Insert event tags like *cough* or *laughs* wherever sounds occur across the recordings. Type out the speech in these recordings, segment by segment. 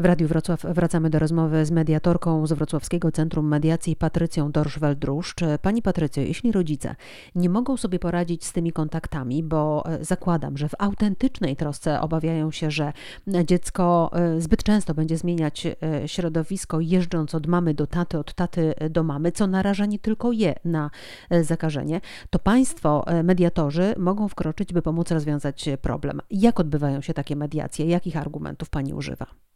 W Radiu Wrocław wracamy do rozmowy z mediatorką z Wrocławskiego Centrum Mediacji Patrycją Dorsz-Weldruszcz. Pani Patrycjo, jeśli rodzice nie mogą sobie poradzić z tymi kontaktami, bo e, zakładam, że w autentycznej trosce obawiają się, że dziecko e, zbyt często będzie zmieniać e, środowisko, jeżdżąc od mamy do taty, od taty do mamy, co naraża nie tylko je na zakażenie, to państwo, mediatorzy, mogą wkroczyć, by pomóc rozwiązać problem. Jak odbywają się takie mediacje? Jakich argumentów pani używa?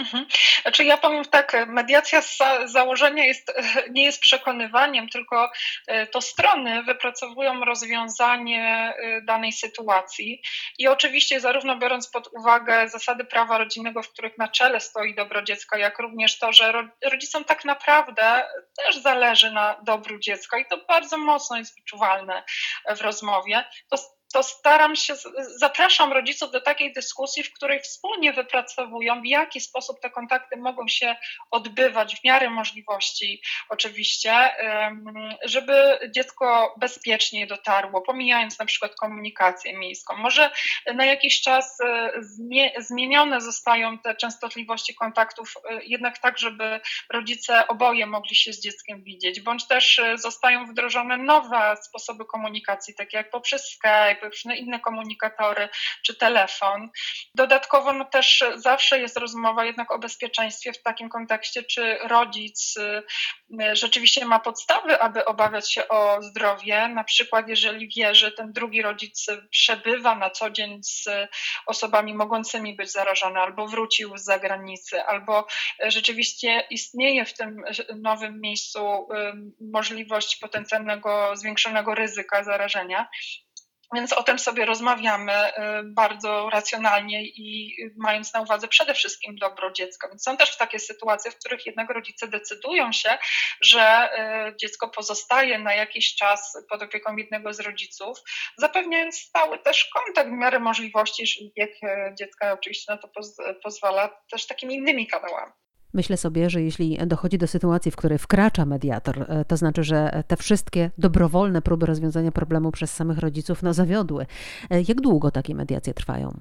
Mhm. Znaczy ja powiem tak, mediacja z założenia jest, *laughs* nie jest przekonywaniem, tylko e, to strony wypracowują rozwiązanie e, danej sytuacji i oczywiście zarówno biorąc pod uwagę zasady prawa rodzinnego, w których na czele stoi dobro dziecka, jak również to, że rodzicom tak naprawdę też zależy na dobru dziecka i to bardzo mocno jest wyczuwalne w rozmowie, to to staram się, zapraszam rodziców do takiej dyskusji, w której wspólnie wypracowują, w jaki sposób te kontakty mogą się odbywać w miarę możliwości, oczywiście, żeby dziecko bezpiecznie dotarło, pomijając na przykład komunikację miejską. Może na jakiś czas e, zmienione zostają te częstotliwości kontaktów, e, jednak tak, żeby rodzice oboje mogli się z dzieckiem widzieć, bądź też e, zostają wdrożone nowe sposoby komunikacji, takie jak poprzez Skype, różne inne komunikatory czy telefon. Dodatkowo no też zawsze jest rozmowa jednak o bezpieczeństwie w takim kontekście, czy rodzic y, rzeczywiście ma podstawy, aby obawiać się o zdrowie, na przykład jeżeli wie, że ten drugi rodzic przebywa na co dzień z osobami mogącymi być zarażone, albo wrócił z zagranicy, albo rzeczywiście istnieje w tym nowym miejscu y, możliwość potencjalnego zwiększonego ryzyka zarażenia, więc o tym sobie rozmawiamy y, bardzo racjonalnie i mając na uwadze przede wszystkim dobro dziecka. Więc są też takie sytuacje, w których jednak rodzice decydują się, że y, dziecko pozostaje na jakiś czas pod opieką jednego z rodziców, zapewniając stały też kontakt w miarę możliwości, jak y, dziecka oczywiście na to pozwala, też takimi innymi kanałami. Myślę sobie, że jeśli dochodzi do sytuacji, w której wkracza mediator, e, to znaczy, że te wszystkie dobrowolne próby rozwiązania problemu przez samych rodziców no, zawiodły. E, jak długo takie mediacje trwają?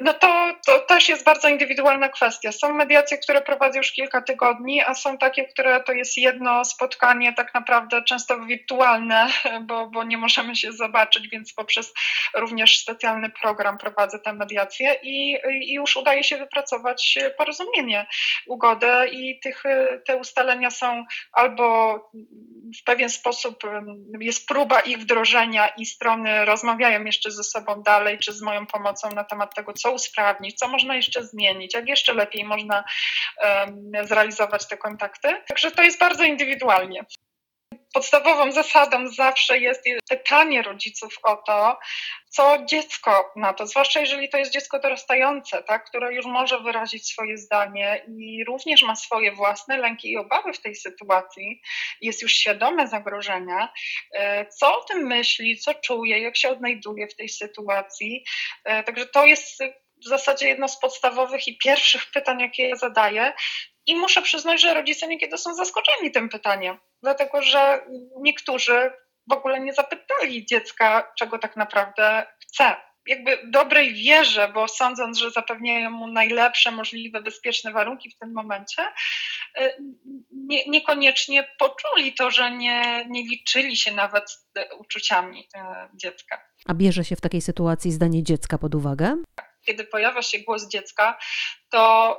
No to, to też jest bardzo indywidualna kwestia. Są mediacje, które prowadzę już kilka tygodni, a są takie, które to jest jedno spotkanie, tak naprawdę często wirtualne, *laughs* bo, bo nie możemy się zobaczyć, więc poprzez również specjalny program prowadzę te mediacje i, i już udaje się wypracować porozumienie, ugodę i tych, te ustalenia są albo w pewien sposób jest próba ich wdrożenia i strony rozmawiają jeszcze ze sobą dalej, czy z moją pomocą na temat tego, co usprawnić, co można jeszcze zmienić, jak jeszcze lepiej można zrealizować te kontakty. Także to jest bardzo indywidualnie podstawową zasadą zawsze jest pytanie rodziców o to, co dziecko na to, zwłaszcza jeżeli to jest dziecko dorastające, tak, które już może wyrazić swoje zdanie i również ma swoje własne lęki i obawy w tej sytuacji, jest już świadome zagrożenia, e, co o tym myśli, co czuje, jak się odnajduje w tej sytuacji. E, także to jest w zasadzie jedno z podstawowych i pierwszych pytań, jakie ja zadaję. I muszę przyznać, że rodzice niekiedy są zaskoczeni tym pytaniem, dlatego że niektórzy w ogóle nie zapytali dziecka, czego tak naprawdę chce. Jakby w dobrej wierze, bo sądząc, że zapewniają mu najlepsze możliwe, bezpieczne warunki w tym momencie, y, nie, niekoniecznie poczuli to, że nie, nie liczyli się nawet uczuciami y, dziecka. A bierze się w takiej sytuacji zdanie dziecka pod uwagę? Kiedy pojawia się głos dziecka, to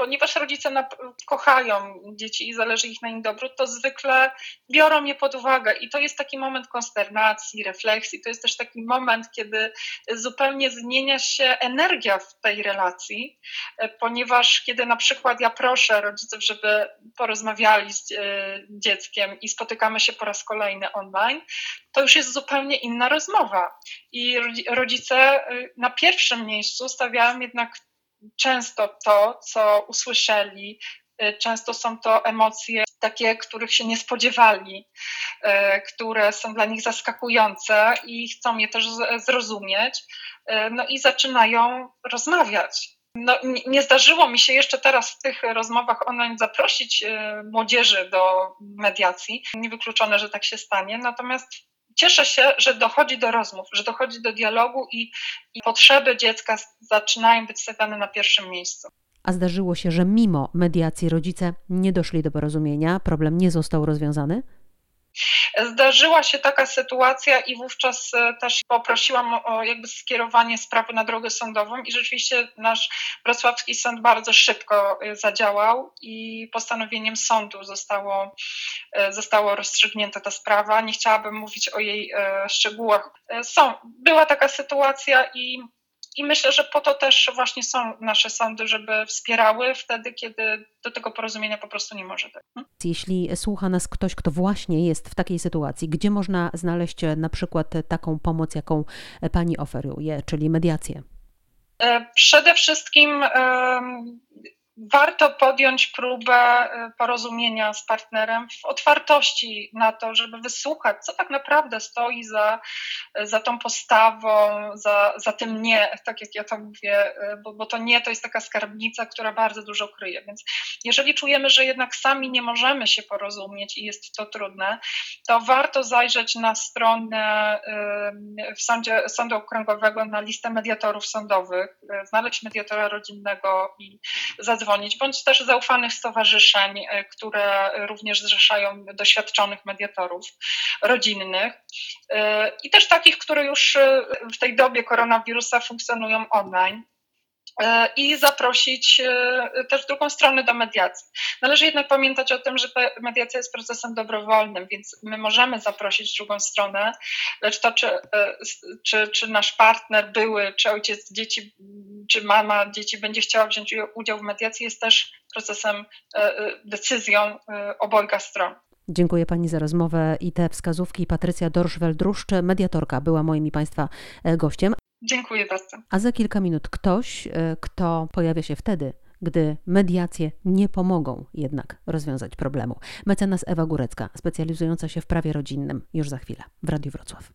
ponieważ rodzice kochają dzieci i zależy ich na im dobru, to zwykle biorą je pod uwagę i to jest taki moment konsternacji, refleksji, to jest też taki moment, kiedy zupełnie zmienia się energia w tej relacji, e, ponieważ kiedy na przykład ja proszę rodziców, żeby porozmawiali z e, dzieckiem i spotykamy się po raz kolejny online, to już jest zupełnie inna rozmowa. I rodzice e, na pierwszym miejscu stawiają jednak często to, co usłyszeli, y, często są to emocje takie, których się nie spodziewali, y, które są dla nich zaskakujące i chcą je też zrozumieć, y, no i zaczynają rozmawiać. No, nie zdarzyło mi się jeszcze teraz w tych rozmowach online zaprosić młodzieży do mediacji. Niewykluczone, że tak się stanie. Natomiast cieszę się, że dochodzi do rozmów, że dochodzi do dialogu i, i potrzeby dziecka zaczynają być stawiane na pierwszym miejscu. A zdarzyło się, że mimo mediacji rodzice nie doszli do porozumienia, problem nie został rozwiązany? Zdarzyła się taka sytuacja i wówczas e, też poprosiłam o jakby skierowanie sprawy na drogę sądową i rzeczywiście nasz wrocławski sąd bardzo szybko e, zadziałał i postanowieniem sądu zostało, e, zostało rozstrzygnięta ta sprawa. Nie chciałabym mówić o jej szczegółach. Są, była taka sytuacja i i myślę, że po to też właśnie są nasze sądy, żeby wspierały wtedy, kiedy do tego porozumienia po prostu nie może dojść. Hmm? Jeśli słucha nas ktoś, kto właśnie jest w takiej sytuacji, gdzie można znaleźć na przykład taką pomoc, jaką pani oferuje, czyli mediację? E, przede wszystkim warto podjąć próbę e, porozumienia z partnerem w otwartości na to, żeby wysłuchać, co tak naprawdę stoi za, za tą postawą, za, za tym nie, tak jak ja to mówię, e, bo, bo to nie to jest taka skarbnica, która bardzo dużo kryje. Więc jeżeli czujemy, że jednak sami nie możemy się porozumieć i jest to trudne, to warto zajrzeć na stronę w sądzie, Sądu Okręgowego na listę mediatorów sądowych, e, znaleźć mediatora rodzinnego i zadzwonić zadzwonić, bądź też zaufanych stowarzyszeń, e, które również zrzeszają doświadczonych mediatorów rodzinnych e, i też takich, które już e, w tej dobie koronawirusa funkcjonują online. I zaprosić też drugą stronę do mediacji. Należy jednak pamiętać o tym, że mediacja jest procesem dobrowolnym, więc my możemy zaprosić drugą stronę, lecz to, czy, czy, czy nasz partner, były, czy ojciec dzieci, czy mama dzieci będzie chciała wziąć udział w mediacji, jest też procesem, decyzją obojga stron. Dziękuję Pani za rozmowę i te wskazówki. Patrycja Dorsz-Weldruszcz, mediatorka, była moim i Państwa gościem. Dziękuję bardzo. A za kilka minut ktoś, e, kto pojawia się wtedy, gdy mediacje nie pomogą jednak rozwiązać problemu. Mecenas Ewa Górecka, specjalizująca się w prawie rodzinnym, już za chwilę w Radiu Wrocław.